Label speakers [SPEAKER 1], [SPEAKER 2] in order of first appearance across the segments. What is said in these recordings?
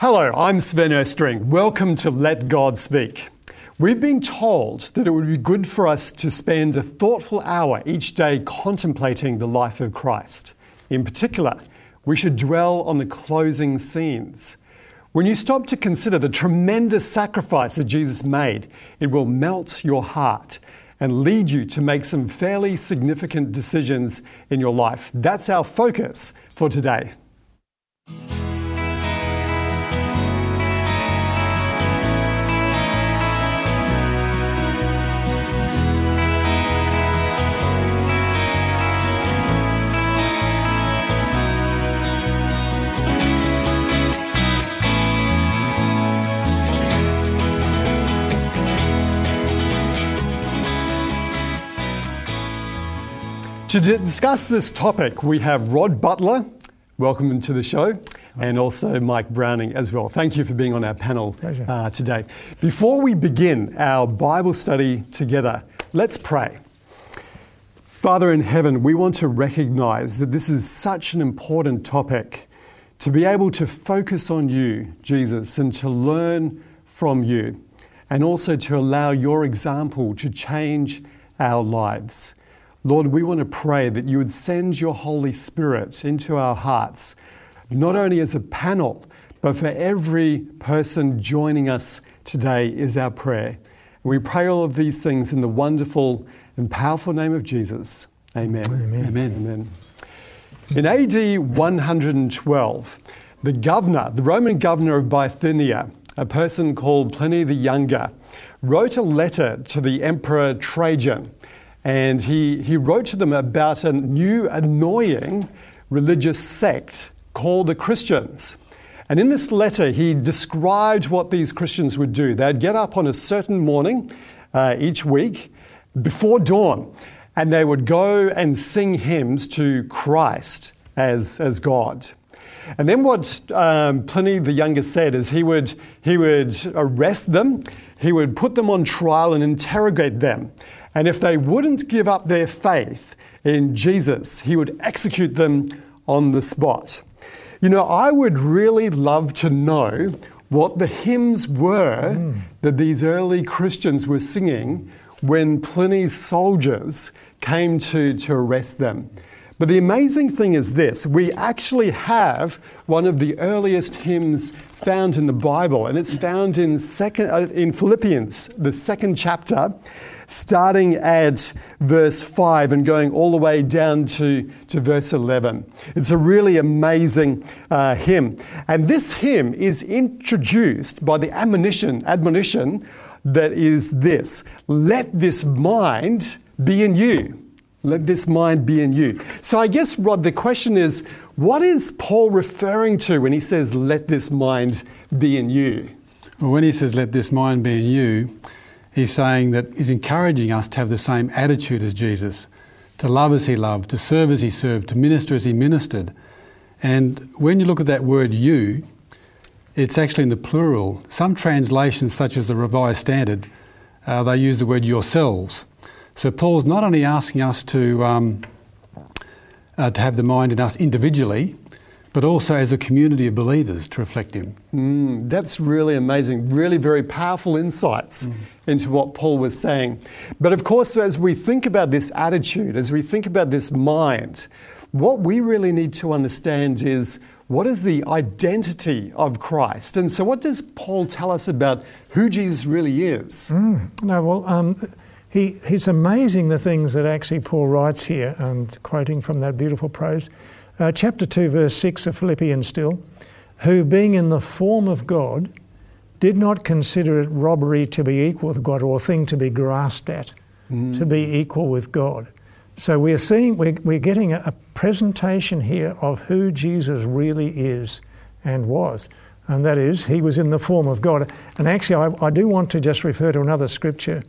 [SPEAKER 1] Hello, I'm Sven Östring. Welcome to Let God Speak. We've been told that it would be good for us to spend a thoughtful hour each day contemplating the life of Christ. In particular, we should dwell on the closing scenes. When you stop to consider the tremendous sacrifice that Jesus made, it will melt your heart and lead you to make some fairly significant decisions in your life. That's our focus for today. To discuss this topic, we have Rod Butler. Welcome to the show. And also Mike Browning as well. Thank you for being on our panel uh, today. Before we begin our Bible study together, let's pray. Father in heaven, we want to recognize that this is such an important topic to be able to focus on you, Jesus, and to learn from you, and also to allow your example to change our lives. Lord, we want to pray that you would send your Holy Spirit into our hearts, not only as a panel, but for every person joining us today is our prayer. We pray all of these things in the wonderful and powerful name of Jesus. Amen.
[SPEAKER 2] Amen.
[SPEAKER 1] Amen. In AD 112, the governor, the Roman governor of Bithynia, a person called Pliny the Younger, wrote a letter to the Emperor Trajan and he, he wrote to them about a new annoying religious sect called the Christians. And in this letter, he described what these Christians would do. They'd get up on a certain morning uh, each week before dawn, and they would go and sing hymns to Christ as, as God. And then what um, Pliny the Younger said is he would, he would arrest them, he would put them on trial and interrogate them. And if they wouldn't give up their faith in Jesus, he would execute them on the spot. You know, I would really love to know what the hymns were mm. that these early Christians were singing when Pliny's soldiers came to, to arrest them. But the amazing thing is this we actually have one of the earliest hymns found in the Bible, and it's found in, second, uh, in Philippians, the second chapter starting at verse 5 and going all the way down to, to verse 11. It's a really amazing uh, hymn. And this hymn is introduced by the admonition, admonition that is this let this mind be in you. Let this mind be in you. So I guess, Rod, the question is what is Paul referring to when he says, let this mind be in you?
[SPEAKER 2] Well, when he says, let this mind be in you, he's saying that he's encouraging us to have the same attitude as Jesus, to love as he loved, to serve as he served, to minister as he ministered. And when you look at that word you, it's actually in the plural. Some translations, such as the Revised Standard, uh, they use the word yourselves. So Paul's not only asking us to, um, uh, to have the mind in us individually, but also as a community of believers to reflect Him.
[SPEAKER 1] Mm, that's really amazing, really very powerful insights mm. into what Paul was saying. But of course, as we think about this attitude, as we think about this mind, what we really need to understand is what is the identity of Christ? And so, what does Paul tell us about who Jesus really is?
[SPEAKER 3] Mm, no, well, um, he, it's amazing the things that actually Paul writes here, and quoting from that beautiful prose. Uh, chapter 2, verse 6 of Philippians still, who being in the form of God, did not consider it robbery to be equal with God or a thing to be grasped at, mm. to be equal with God. So we're seeing, we're, we're getting a, a presentation here of who Jesus really is and was. And that is, he was in the form of God. And actually, I, I do want to just refer to another scripture.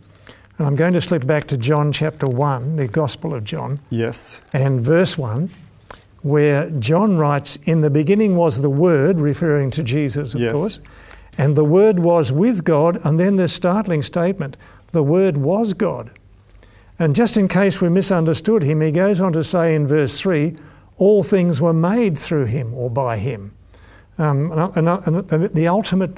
[SPEAKER 3] And I'm going to slip back to John chapter 1, the Gospel of John.
[SPEAKER 1] Yes.
[SPEAKER 3] And verse 1 where John writes, In the beginning was the Word, referring to Jesus, of yes. course, and the Word was with God, and then this startling statement, the Word was God. And just in case we misunderstood him, he goes on to say in verse 3, all things were made through him or by him. Um, and, and, and the ultimate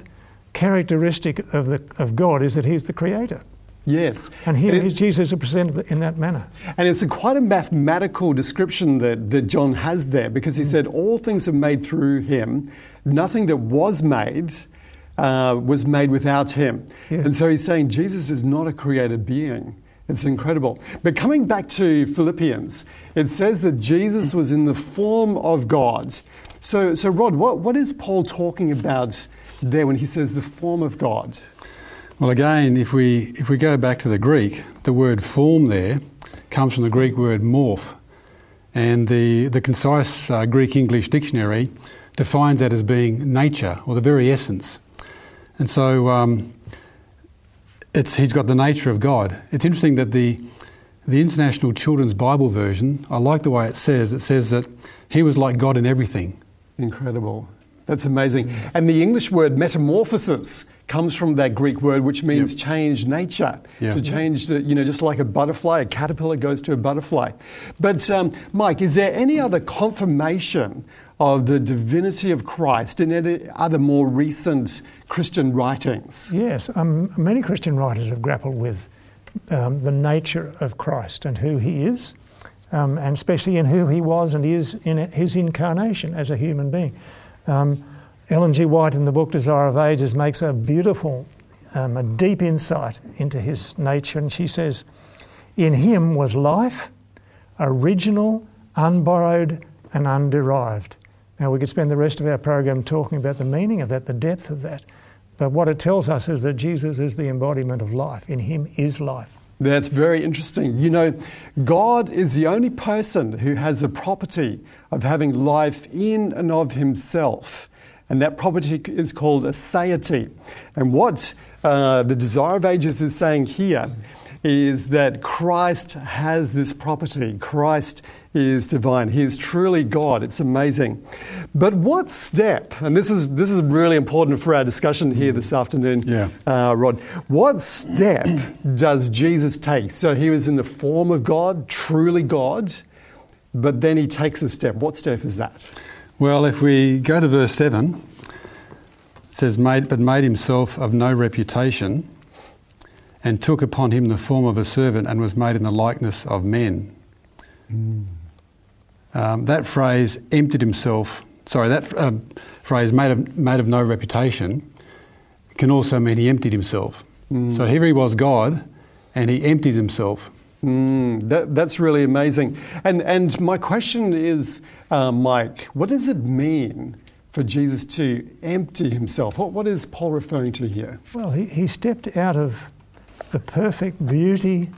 [SPEAKER 3] characteristic of, the, of God is that He's the Creator.
[SPEAKER 1] Yes.
[SPEAKER 3] And here
[SPEAKER 1] it,
[SPEAKER 3] Jesus is presented in that manner.
[SPEAKER 1] And it's a quite a mathematical description that, that John has there because he mm. said, All things are made through him. Nothing that was made uh, was made without him. Yeah. And so he's saying Jesus is not a created being. It's incredible. But coming back to Philippians, it says that Jesus was in the form of God. So, so Rod, what, what is Paul talking about there when he says the form of God?
[SPEAKER 2] Well, again, if we, if we go back to the Greek, the word form there comes from the Greek word morph. And the, the concise uh, Greek English dictionary defines that as being nature or the very essence. And so um, it's, he's got the nature of God. It's interesting that the, the International Children's Bible Version, I like the way it says, it says that he was like God in everything.
[SPEAKER 1] Incredible. That's amazing. And the English word metamorphosis comes from that Greek word which means yep. change nature. Yep. To change, the, you know, just like a butterfly, a caterpillar goes to a butterfly. But, um, Mike, is there any other confirmation of the divinity of Christ in any other more recent Christian writings?
[SPEAKER 3] Yes, um, many Christian writers have grappled with um, the nature of Christ and who he is. Um, and especially in who he was and is in his incarnation as a human being. Um, Ellen G. White in the book Desire of Ages makes a beautiful, um, a deep insight into his nature, and she says, In him was life, original, unborrowed, and underived. Now, we could spend the rest of our program talking about the meaning of that, the depth of that. But what it tells us is that Jesus is the embodiment of life. In him is life.
[SPEAKER 1] That's very interesting. You know, God is the only person who has the property of having life in and of himself and that property is called aseity. And what uh, the Desire of Ages is saying here is that Christ has this property. Christ is divine. He is truly God. It's amazing. But what step, and this is, this is really important for our discussion here this afternoon, yeah. uh, Rod, what step does Jesus take? So he was in the form of God, truly God, but then he takes a step. What step is that?
[SPEAKER 2] Well, if we go to verse 7, it says, made, But made himself of no reputation, and took upon him the form of a servant, and was made in the likeness of men. Mm. Um, that phrase, emptied himself, sorry, that uh, phrase, made of, made of no reputation, can also mean he emptied himself. Mm. So here he was God, and he empties himself.
[SPEAKER 1] Mm, that, that's really amazing. And, and my question is, uh, Mike, what does it mean for Jesus to empty himself? What, what is Paul referring to here?
[SPEAKER 3] Well, he, he stepped out of the perfect beauty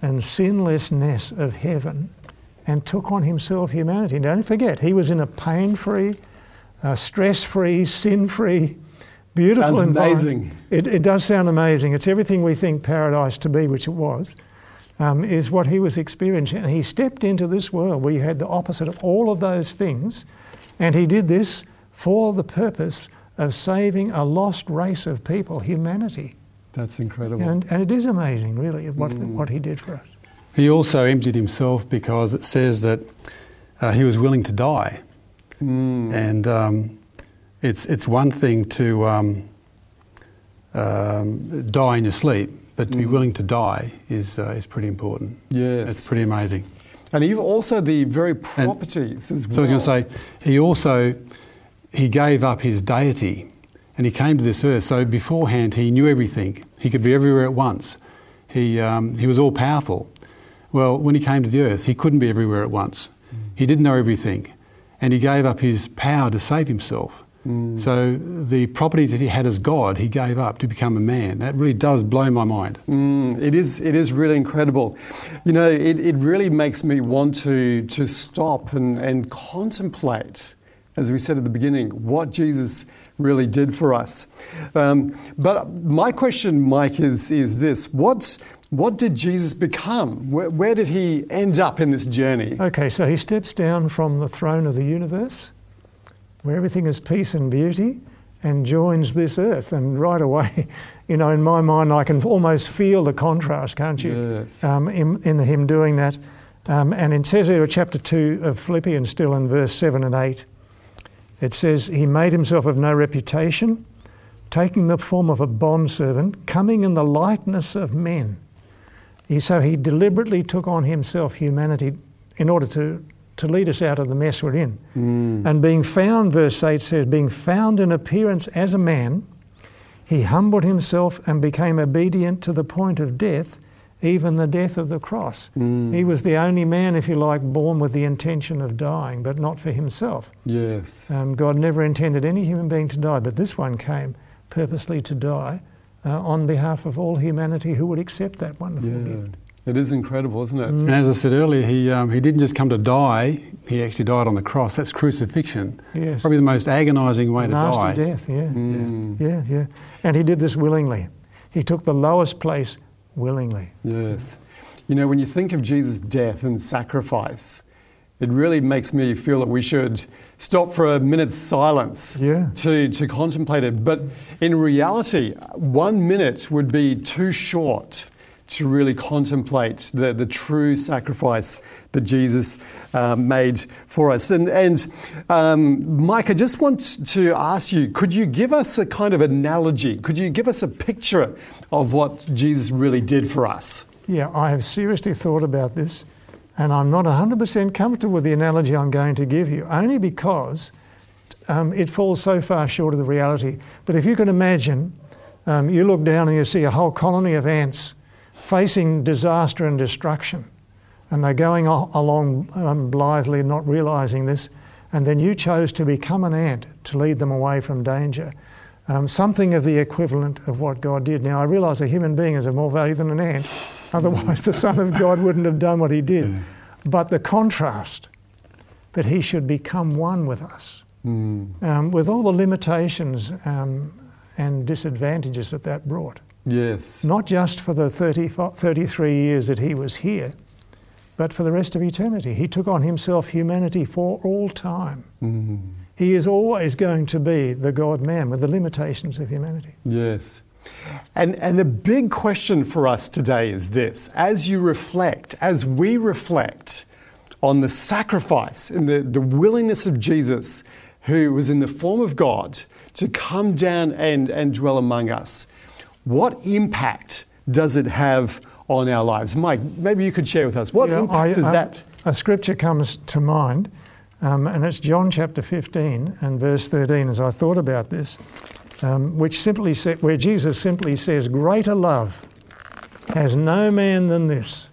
[SPEAKER 3] and sinlessness of heaven and took on himself humanity. Don't forget, he was in a pain free, uh, stress free, sin free, beautiful
[SPEAKER 1] Sounds amazing.
[SPEAKER 3] It, it does sound amazing. It's everything we think paradise to be, which it was um, is what he was experiencing. And he stepped into this world where you had the opposite of all of those things, and he did this for the purpose of saving a lost race of people, humanity.
[SPEAKER 1] That's incredible.
[SPEAKER 3] And, and it is amazing, really, what, mm. what he did for us.
[SPEAKER 2] He also emptied himself because it says that uh, he was willing to die. Mm. And um, it's, it's one thing to um, um, die in your sleep, but to be willing to die is, uh, is pretty important.
[SPEAKER 1] Yes.
[SPEAKER 2] It's pretty amazing.
[SPEAKER 1] And even also the very properties and, as well.
[SPEAKER 2] So I was going to say, he also, he gave up his deity and he came to this earth. So beforehand, he knew everything. He could be everywhere at once. He, um, he was all powerful. Well, when he came to the earth, he couldn't be everywhere at once. Mm. He didn't know everything. And he gave up his power to save himself. Mm. So the properties that he had as God, he gave up to become a man. That really does blow my mind.
[SPEAKER 1] Mm, it is. It is really incredible. You know, it, it really makes me want to to stop and, and contemplate, as we said at the beginning, what Jesus really did for us. Um, but my question, Mike, is is this: What what did Jesus become? Where, where did he end up in this journey?
[SPEAKER 3] Okay, so he steps down from the throne of the universe where everything is peace and beauty and joins this earth. And right away, you know, in my mind, I can almost feel the contrast, can't you?
[SPEAKER 1] Yes.
[SPEAKER 3] Um, in, in him doing that. Um, and in says here, chapter 2 of Philippians, still in verse 7 and 8, It says, He made himself of no reputation, taking the form of a bondservant, coming in the likeness of men. He, so he deliberately took on himself humanity in order to, to lead us out of the mess we're in.
[SPEAKER 1] Mm.
[SPEAKER 3] And being found, verse 8 says, being found in appearance as a man, he humbled himself and became obedient to the point of death, even the death of the cross.
[SPEAKER 1] Mm.
[SPEAKER 3] He was the only man, if you like, born with the intention of dying, but not for himself.
[SPEAKER 1] Yes.
[SPEAKER 3] Um, God never intended any human being to die, but this one came purposely to die uh, on behalf of all humanity who would accept that wonderful
[SPEAKER 1] Yeah.
[SPEAKER 3] gift.
[SPEAKER 1] It is incredible, isn't it?
[SPEAKER 3] Mm.
[SPEAKER 2] And as I said earlier, he, um, he didn't just come to die, he actually died on the cross. That's crucifixion.
[SPEAKER 3] Yes.
[SPEAKER 2] Probably the most agonising way to
[SPEAKER 3] Nasty
[SPEAKER 2] die.
[SPEAKER 3] death, yeah.
[SPEAKER 1] Mm.
[SPEAKER 3] Yeah, yeah. And he did this willingly. He took the lowest place willingly.
[SPEAKER 1] Yes. You know, when you think of Jesus' death and sacrifice, it really makes me feel that we should stop for a minute's silence
[SPEAKER 3] Yeah.
[SPEAKER 1] to, to contemplate it. But in reality, one minute would be too short to really contemplate the, the true sacrifice that Jesus uh, made for us. And, and um, Mike, I just want to ask you could you give us a kind of analogy? Could you give us a picture of what Jesus really did for us?
[SPEAKER 3] Yeah, I have seriously thought about this, and I'm not 100% comfortable with the analogy I'm going to give you, only because um, it falls so far short of the reality. But if you can imagine, um, you look down and you see a whole colony of ants facing disaster and destruction, and they're going along um, blithely, not realizing this, and then you chose to become an ant to lead them away from danger. Um, something of the equivalent of what God did. Now, I realise a human being is of more value than an ant, otherwise, the Son of God wouldn't have done what he did.
[SPEAKER 2] Yeah.
[SPEAKER 3] But the contrast that he should become one with us,
[SPEAKER 1] Mm.
[SPEAKER 3] um, with all the limitations um, and disadvantages that that brought,
[SPEAKER 1] Yes.
[SPEAKER 3] not just for the 30, 33 years that he was here, but for the rest of eternity. He took on himself humanity for all time.
[SPEAKER 1] Mm.
[SPEAKER 3] He is always going to be the God man with the limitations of humanity.
[SPEAKER 1] Yes. And, and the big question for us today is this as you reflect, as we reflect on the sacrifice and the, the willingness of Jesus, who was in the form of God, to come down and, and dwell among us, what impact does it have on our lives? Mike, maybe you could share with us. What
[SPEAKER 3] Yeah,
[SPEAKER 1] impact
[SPEAKER 3] I-
[SPEAKER 1] does
[SPEAKER 3] um,
[SPEAKER 1] that?
[SPEAKER 3] A scripture comes to mind, um, and it's John chapter 15 and verse 13. As I thought about this, um, which simply sa- where Jesus simply says, "Greater love has no man than this,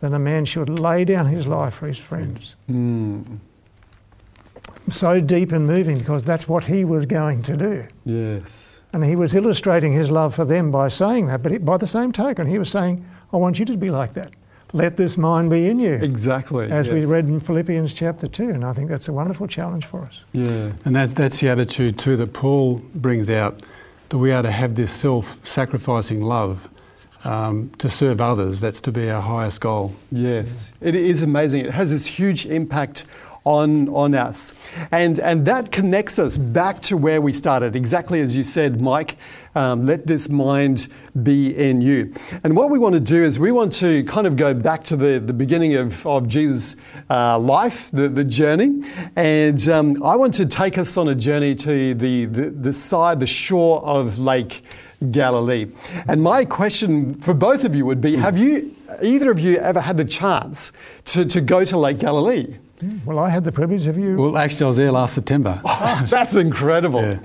[SPEAKER 3] that a man should lay down his life for his friends."
[SPEAKER 1] Mm.
[SPEAKER 3] So deep and moving because that's what he was going to do.
[SPEAKER 1] Yes.
[SPEAKER 3] And he was illustrating his love for them by saying that. But he- by the same token, he was saying, I want you to be like that. Let this mind be in you.
[SPEAKER 1] Exactly.
[SPEAKER 3] As we read in Philippians chapter 2. And I think that's a wonderful challenge for us.
[SPEAKER 1] Yeah.
[SPEAKER 2] And that's, that's the attitude too that Paul brings out, that we are to have this self-sacrificing love um, to serve others. That's to be our highest goal.
[SPEAKER 1] Yes, it is amazing. It has this huge impact on, on us. And, and that connects us back to where we started, exactly as you said, Mike. Um, let this mind be in you. And what we want to do is we want to kind of go back to the, the beginning of, of Jesus' uh, life, the, the journey. And um, I want to take us on a journey to the, the, the side, the shore of Lake Galilee. And my question for both of you would be Have you, either of you, ever had the chance to, to go to Lake Galilee?
[SPEAKER 3] Hmm, well, I had the privilege of you.
[SPEAKER 2] Well, actually, I was there last September.
[SPEAKER 1] Oh, that's incredible.
[SPEAKER 2] Yeah.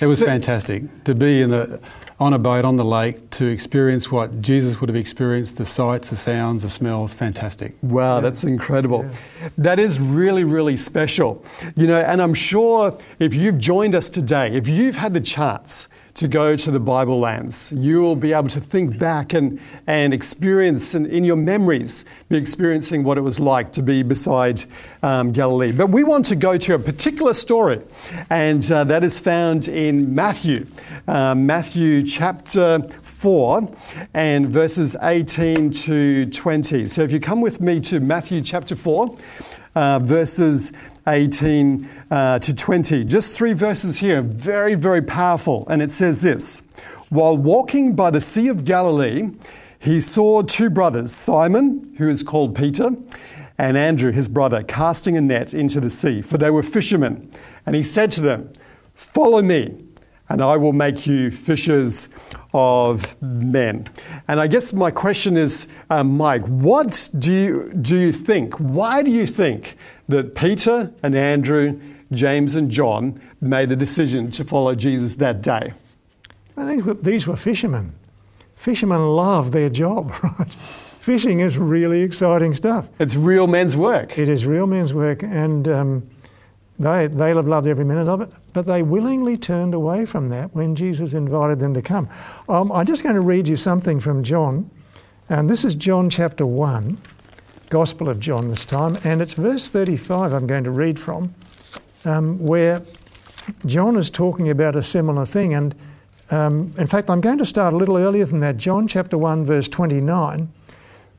[SPEAKER 2] It was
[SPEAKER 1] So-
[SPEAKER 2] fantastic to be in the, on a boat on the lake, to experience what Jesus would have experienced the sights, the sounds, the smells. Fantastic.
[SPEAKER 1] Wow, that's incredible. That is really, really special. You know, and I'm sure if you've joined us today, if you've had the chance to go to the Bible lands, you will be able to think back and, and experience, and in your memories, be experiencing what it was like to be beside um, Galilee. But we want to go to a particular story, and uh, that is found in Matthew, uh, Matthew chapter 4, and verses 18 to 20. So if you come with me to Matthew chapter 4, uh, verses 18 uh, to 20. Just three verses here, very, very powerful. And it says this While walking by the Sea of Galilee, he saw two brothers, Simon, who is called Peter, and Andrew, his brother, casting a net into the sea, for they were fishermen. And he said to them, Follow me, and I will make you fishers of men. And I guess my question is, um, Mike, what do you, do you think? Why do you think that Peter and Andrew, James and John made a decision to follow Jesus that day?
[SPEAKER 3] I think these were fishermen. Fishermen love their job, right? Fishing is really exciting stuff.
[SPEAKER 1] It's real men's work.
[SPEAKER 3] It is real men's work, and um, they, they'll have loved every minute of it, but they willingly turned away from that when Jesus invited them to come. Um, I'm just going to read you something from John, and this is John chapter 1, Gospel of John this time, and it's verse 35 I'm going to read from, um, where John is talking about a similar thing. And um, in fact, I'm going to start a little earlier than that. John chapter 1, verse 29.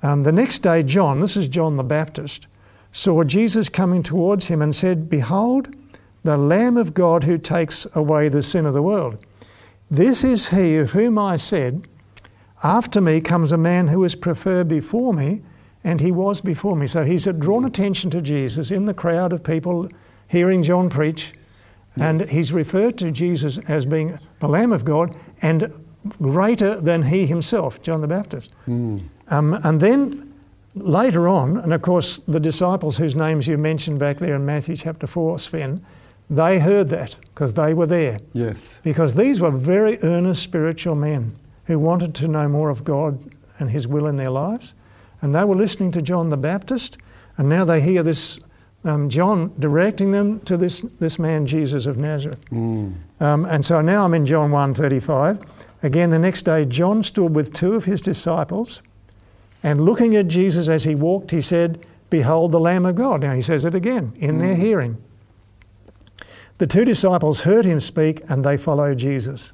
[SPEAKER 3] Um, the next day, John, this is John the Baptist, saw Jesus coming towards him and said, Behold, the Lamb of God who takes away the sin of the world. This is he of whom I said, After me comes a man who is preferred before me, and he was before me. So he's drawn attention to Jesus in the crowd of people hearing John preach, and he's referred to Jesus as being the Lamb of God and greater than he himself, John the Baptist.
[SPEAKER 1] Mm.
[SPEAKER 3] Um, and then later on, and of course, the disciples whose names you mentioned back there in Matthew chapter 4, Sven, they heard that because they were there.
[SPEAKER 1] Yes.
[SPEAKER 3] Because these were very earnest spiritual men who wanted to know more of God and His will in their lives. And they were listening to John the Baptist, and now they hear this um, John directing them to this, this man, Jesus of Nazareth.
[SPEAKER 1] Mm.
[SPEAKER 3] Um, and so now I'm in John 1.35. Again, the next day, John stood with two of his disciples and looking at Jesus as he walked, he said, Behold the Lamb of God. Now he says it again in mm. their hearing. The two disciples heard him speak and they followed Jesus.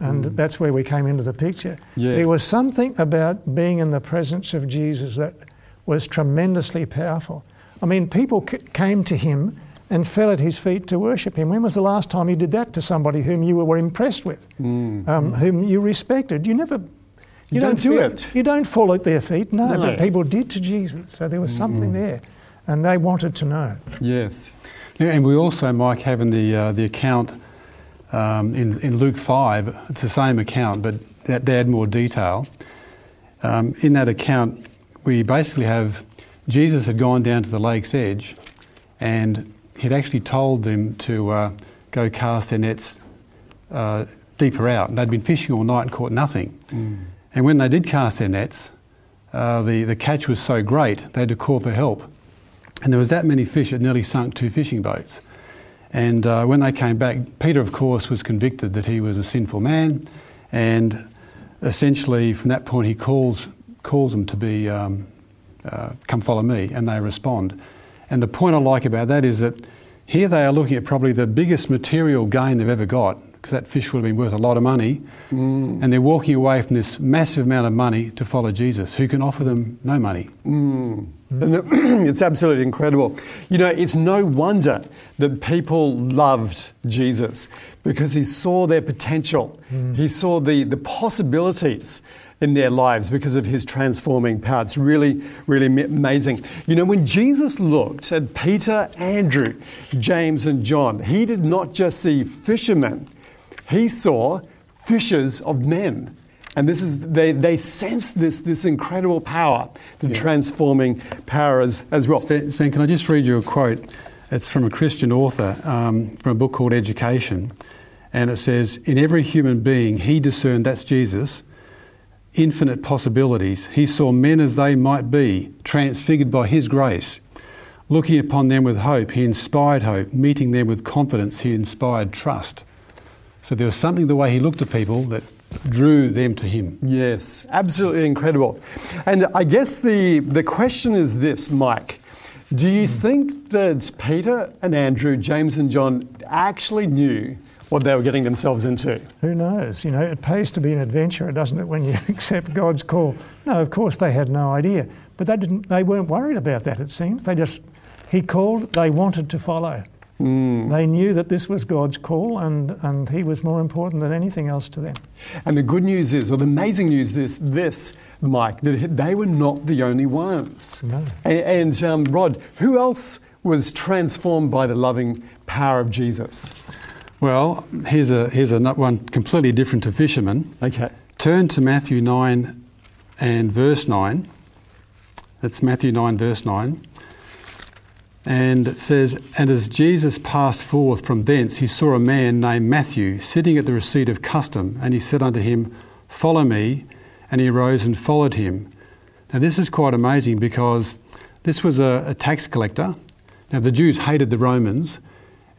[SPEAKER 3] And mm. that's where we came into the picture.
[SPEAKER 1] Yes.
[SPEAKER 3] There was something about being in the presence of Jesus that was tremendously powerful. I mean, people c- came to him and fell at his feet to worship him. When was the last time you did that to somebody whom you were impressed with,
[SPEAKER 1] mm.
[SPEAKER 3] um, whom you respected? You never
[SPEAKER 1] you, don't, do
[SPEAKER 3] feel,
[SPEAKER 1] it.
[SPEAKER 3] You don't fall at their feet, no,
[SPEAKER 1] No.
[SPEAKER 3] but people did to Jesus. So there was something there, and they wanted to know.
[SPEAKER 1] Yes.
[SPEAKER 2] Yeah, and we also, Mike, have in the, uh, the account um, in, in Luke 5, it's the same account, but that, they add more detail. Um, in that account, we basically have Jesus had gone down to the lake's edge and he'd actually told them to uh, go cast their nets uh, deeper out. and They'd been fishing all night and caught nothing.
[SPEAKER 1] Mm.
[SPEAKER 2] And when they did cast their nets, uh, the, the catch was so great they had to call for help. And there was that many fish it nearly sunk two fishing boats. And uh, when they came back, Peter, of course, was convicted that he was a sinful man. And essentially, from that point, he calls, calls them to be, um, uh, come follow me, and they respond. And the point I like about that is that here they are looking at probably the biggest material gain they've ever got, because that fish would have been worth a lot of money.
[SPEAKER 1] Mm.
[SPEAKER 2] And they're walking away from this massive amount of money to follow Jesus, who can offer them no money.
[SPEAKER 1] Mm. And it's absolutely incredible. You know, it's no wonder that people loved Jesus because he saw their potential. He saw the, the possibilities in their lives because of his transforming power. It's really, really amazing. You know, when Jesus looked at Peter, Andrew, James, and John, he did not just see fishermen, he saw fishers of men. And this is they, they sensed this, this incredible power, the transforming power as, as well.
[SPEAKER 2] Sven, Sven, can I just read you a quote? It's from a Christian author um, from a book called Education. And it says, In every human being, he discerned, that's Jesus, infinite possibilities. He saw men as they might be, transfigured by his grace. Looking upon them with hope, he inspired hope. Meeting them with confidence, he inspired trust. So there was something the way he looked at people that drew them to him.
[SPEAKER 1] Yes, absolutely incredible. And I guess the, the question is this, Mike. Do you hmm. think that Peter and Andrew, James and John actually knew what they were getting themselves into?
[SPEAKER 3] Who knows? You know, it pays to be an adventurer, doesn't it, when you accept God's call? No, of course they had no idea, but they didn't. They weren't worried about that. It seems they just he called. They wanted to follow.
[SPEAKER 1] Mm.
[SPEAKER 3] They knew that this was God's call and, and He was more important than anything else to them.
[SPEAKER 1] And the good news is, or the amazing news is this, Mike, that they were not the only ones.
[SPEAKER 3] No.
[SPEAKER 1] And, and um, Rod, who else was transformed by the loving power of Jesus?
[SPEAKER 2] Well, here's a here's a one completely different to fishermen.
[SPEAKER 1] Okay.
[SPEAKER 2] Turn to Matthew 9 and verse 9. That's Matthew 9, verse 9. And it says, And as Jesus passed forth from thence, he saw a man named Matthew sitting at the receipt of custom, and he said unto him, Follow me. And he arose and followed him. Now, this is quite amazing because this was a, a tax collector. Now, the Jews hated the Romans,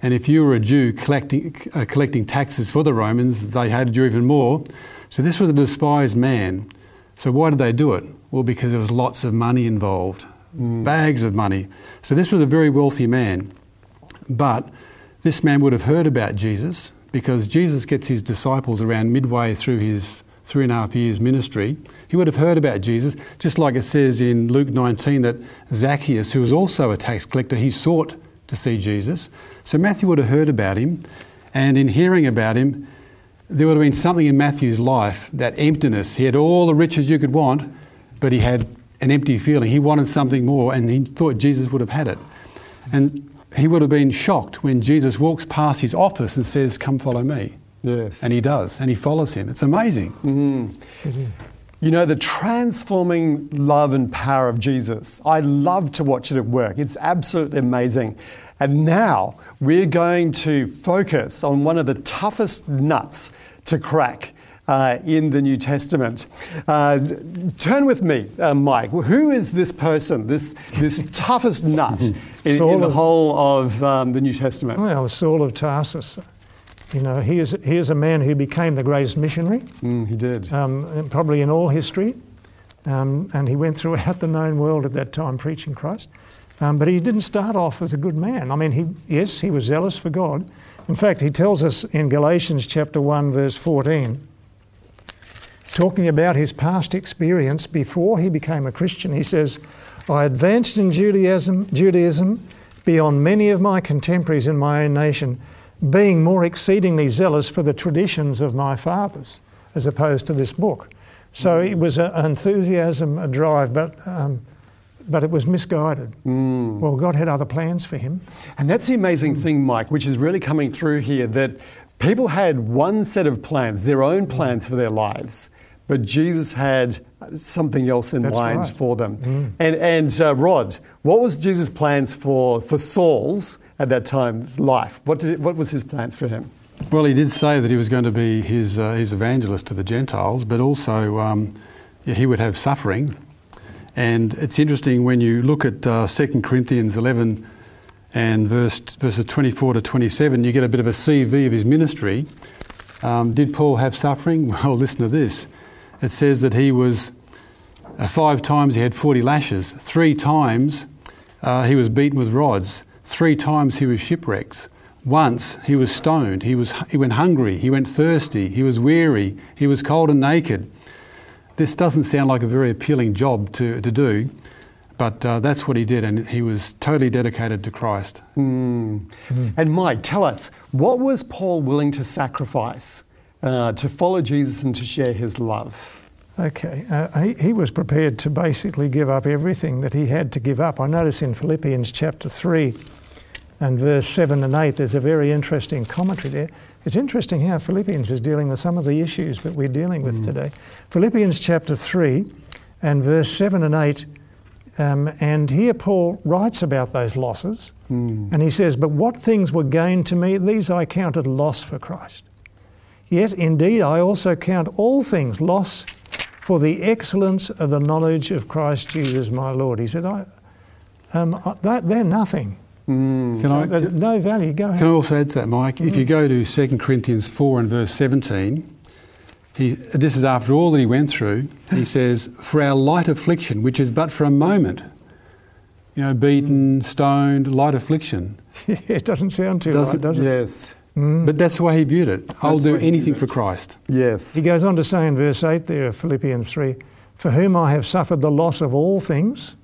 [SPEAKER 2] and if you were a Jew collecting, uh, collecting taxes for the Romans, they hated you even more. So, this was a despised man. So, why did they do it? Well, because there was lots of money involved, bags of money. So, this was a very wealthy man. But this man would have heard about Jesus because Jesus gets his disciples around midway through his three and a half years ministry. He would have heard about Jesus, just like it says in Luke 19 that Zacchaeus, who was also a tax collector, he sought to see Jesus. So Matthew would have heard about him, and in hearing about him, there would have been something in Matthew's life, that emptiness. He had all the riches you could want, but he had an empty feeling. He wanted something more, and he thought Jesus would have had it. And he would have been shocked when Jesus walks past his office and says, Come follow me.
[SPEAKER 1] Yes.
[SPEAKER 2] And he does, and he follows him. It's amazing. Mm-hmm.
[SPEAKER 1] You know, the transforming love and power of Jesus. I love to watch it at work. It's absolutely amazing. And now we're going to focus on one of the toughest nuts to crack uh, in the New Testament. Uh, turn with me, uh, Mike. Who is this person, this, this toughest nut in, in the whole of um, the New Testament?
[SPEAKER 3] Well, Saul of Tarsus, you know, he is, he is a man who became the greatest missionary,
[SPEAKER 1] Mm, he did.
[SPEAKER 3] um, probably in all history. Um, and he went throughout the known world at that time preaching Christ. Um, but he didn't start off as a good man. I mean, he, yes, he was zealous for God. In fact, he tells us in Galatians chapter 1, verse 14, talking about his past experience before he became a Christian, he says, I advanced in Judaism, Judaism beyond many of my contemporaries in my own nation, being more exceedingly zealous for the traditions of my fathers, as opposed to this book. So it was an enthusiasm, a drive, but, um, but it was misguided. Well, God had other plans for him.
[SPEAKER 1] And that's the amazing thing, Mike, which is really coming through here that people had one set of plans, their own plans for their lives, but Jesus had something else in
[SPEAKER 3] That's
[SPEAKER 1] mind
[SPEAKER 3] right. Mm.
[SPEAKER 1] for them. And, and uh, Rod, what was Jesus' plans for, for Saul's at that time's life? What, did, what was his plans for him?
[SPEAKER 2] Well, he did say that he was going to be his, uh, his evangelist to the Gentiles, but also um, he would have suffering. And it's interesting when you look at uh, 2 Corinthians 11 and verse, verses 24 to 27, you get a bit of a CV of his ministry. Um, did Paul have suffering? Well, listen to this. It says that he was, uh, five times he had 40 lashes, three times uh, he was beaten with rods, three times he was shipwrecked. Once he was stoned, he, was, he went hungry, he went thirsty, he was weary, he was cold and naked. This doesn't sound like a very appealing job to, to do, but uh, that's what he did, and he was totally dedicated to Christ.
[SPEAKER 1] And Mike, tell us, what was Paul willing to sacrifice uh, to follow Jesus and to share his love?
[SPEAKER 3] Okay, uh, he, he was prepared to basically give up everything that he had to give up. I notice in Philippians chapter 3 and verse 7 and 8, there's a very interesting commentary there. It's interesting how Philippians is dealing with some of the issues that we're dealing with today. Philippians chapter 3 and verse 7 and 8, um, and here Paul writes about those losses, and he says, But what things were gained to me, these I counted loss for Christ. Yet indeed I also count all things loss for the excellence of the knowledge of Christ Jesus my Lord. He said, I, um, I, that, they're nothing.
[SPEAKER 2] Can I,
[SPEAKER 3] There's no value. Go ahead.
[SPEAKER 2] Can I also add to that, Mike? If you go to 2 Corinthians 4 and verse 17, he, this is after all that he went through, he says, For our light affliction, which is but for a moment, you know, beaten, stoned, light affliction.
[SPEAKER 3] it doesn't sound too
[SPEAKER 2] Does
[SPEAKER 3] right,
[SPEAKER 2] it-
[SPEAKER 3] does it?
[SPEAKER 1] Yes. Mm.
[SPEAKER 2] But that's the way he viewed it. I'll
[SPEAKER 1] That's
[SPEAKER 2] do anything for. Christ.
[SPEAKER 1] Yes.
[SPEAKER 3] He goes on to say in verse 8 there of Philippians 3 For whom I have suffered the loss of all things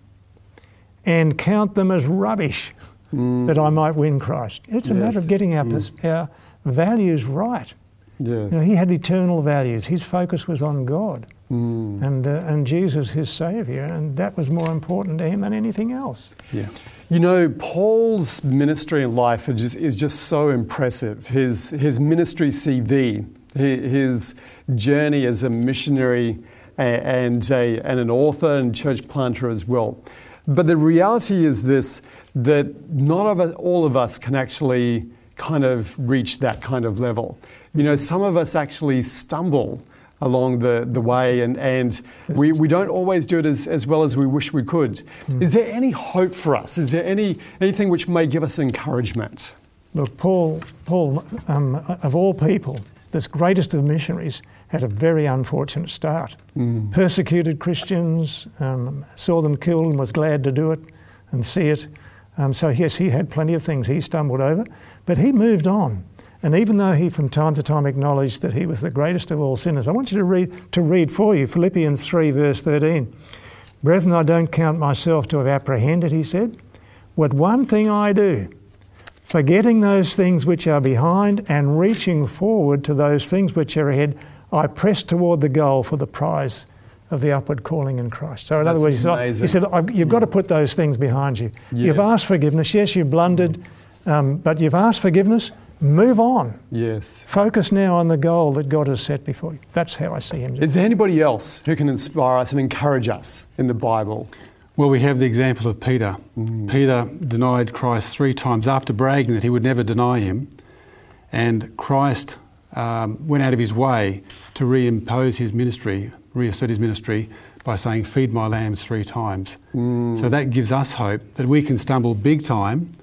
[SPEAKER 3] and count them as rubbish. Mm. that I might win Christ. It's a matter of getting our, mm. pers- our values right.
[SPEAKER 1] Yes.
[SPEAKER 3] You know, he had eternal values. His focus was on God
[SPEAKER 1] Mm.
[SPEAKER 3] and, uh, and Jesus, his Saviour, and that was more important to him than anything else.
[SPEAKER 2] Yeah.
[SPEAKER 1] You know, Paul's ministry and life is just, is just so impressive. His, his ministry CV, his journey as a missionary and, a, and an author and church planter as well. But the reality is this that not of all of us can actually kind of reach that kind of level. You know, some of us actually stumble along the, the way and, and we, we don't always do it as, as well as we wish we could. Is there any hope for us? Is there any, anything which may give us encouragement?
[SPEAKER 3] Look, Paul, Paul um, of all people, this greatest of missionaries, had a very unfortunate start. Persecuted Christians, um, saw them killed and was glad to do it and see it. Um, so, yes, he had plenty of things he stumbled over, but he moved on. And even though he from time to time acknowledged that he was the greatest of all sinners, I want you to read, to read for you Philippians 3, verse 13. Brethren, I don't count myself to have apprehended, he said. What one thing I do, forgetting those things which are behind and reaching forward to those things which are ahead, I press toward the goal for the prize of the upward calling in Christ. So, in other words, he said,
[SPEAKER 1] amazing.
[SPEAKER 3] he said You've got to put those things behind you. You've asked forgiveness. Yes, you've blundered, um, but you've asked forgiveness. Move on.
[SPEAKER 1] Yes.
[SPEAKER 3] Focus now on the goal that God has set before you. That's how I see him.
[SPEAKER 1] Is there anybody else who can inspire us and encourage us in the Bible?
[SPEAKER 2] Well, we have the example of Peter. Peter denied Christ three times after bragging that he would never deny him, and Christ um, went out of his way to reimpose his ministry, reassert his ministry by saying, Feed my lambs three times. So that gives us hope that we can stumble big time,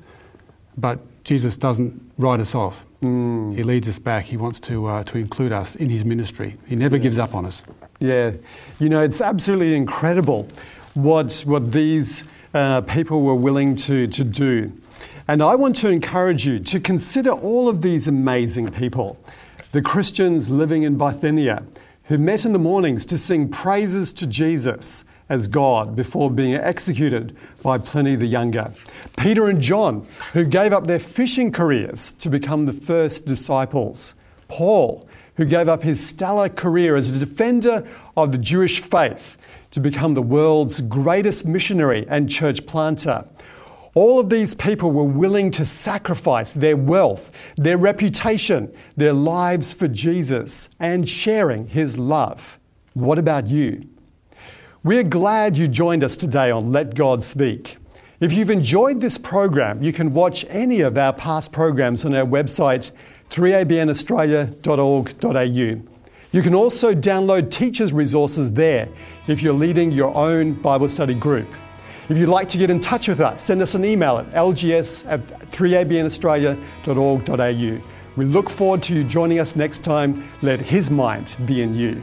[SPEAKER 2] but Jesus doesn't write us off. He leads us back. He wants to, uh, to include us in his ministry. He never gives up on us.
[SPEAKER 1] Yeah, you know, it's absolutely incredible what, what these uh, people were willing to, to do. And I want to encourage you to consider all of these amazing people the Christians living in Bithynia who met in the mornings to sing praises to Jesus as God before being executed by Pliny the Younger. Peter and John, who gave up their fishing careers to become the first disciples. Paul, who gave up his stellar career as a defender of the Jewish faith to become the world's greatest missionary and church planter. All of these people were willing to sacrifice their wealth, their reputation, their lives for Jesus and sharing his love. What about you? We're glad you joined us today on Let God Speak. If you've enjoyed this program, you can watch any of our past programs on our website 3abnaustralia.org.au. You can also download teachers' resources there if you're leading your own Bible study group. If you'd like to get in touch with us, send us an email at lgs at 3abnaustralia.org.au. We look forward to you joining us next time. Let His mind be in you.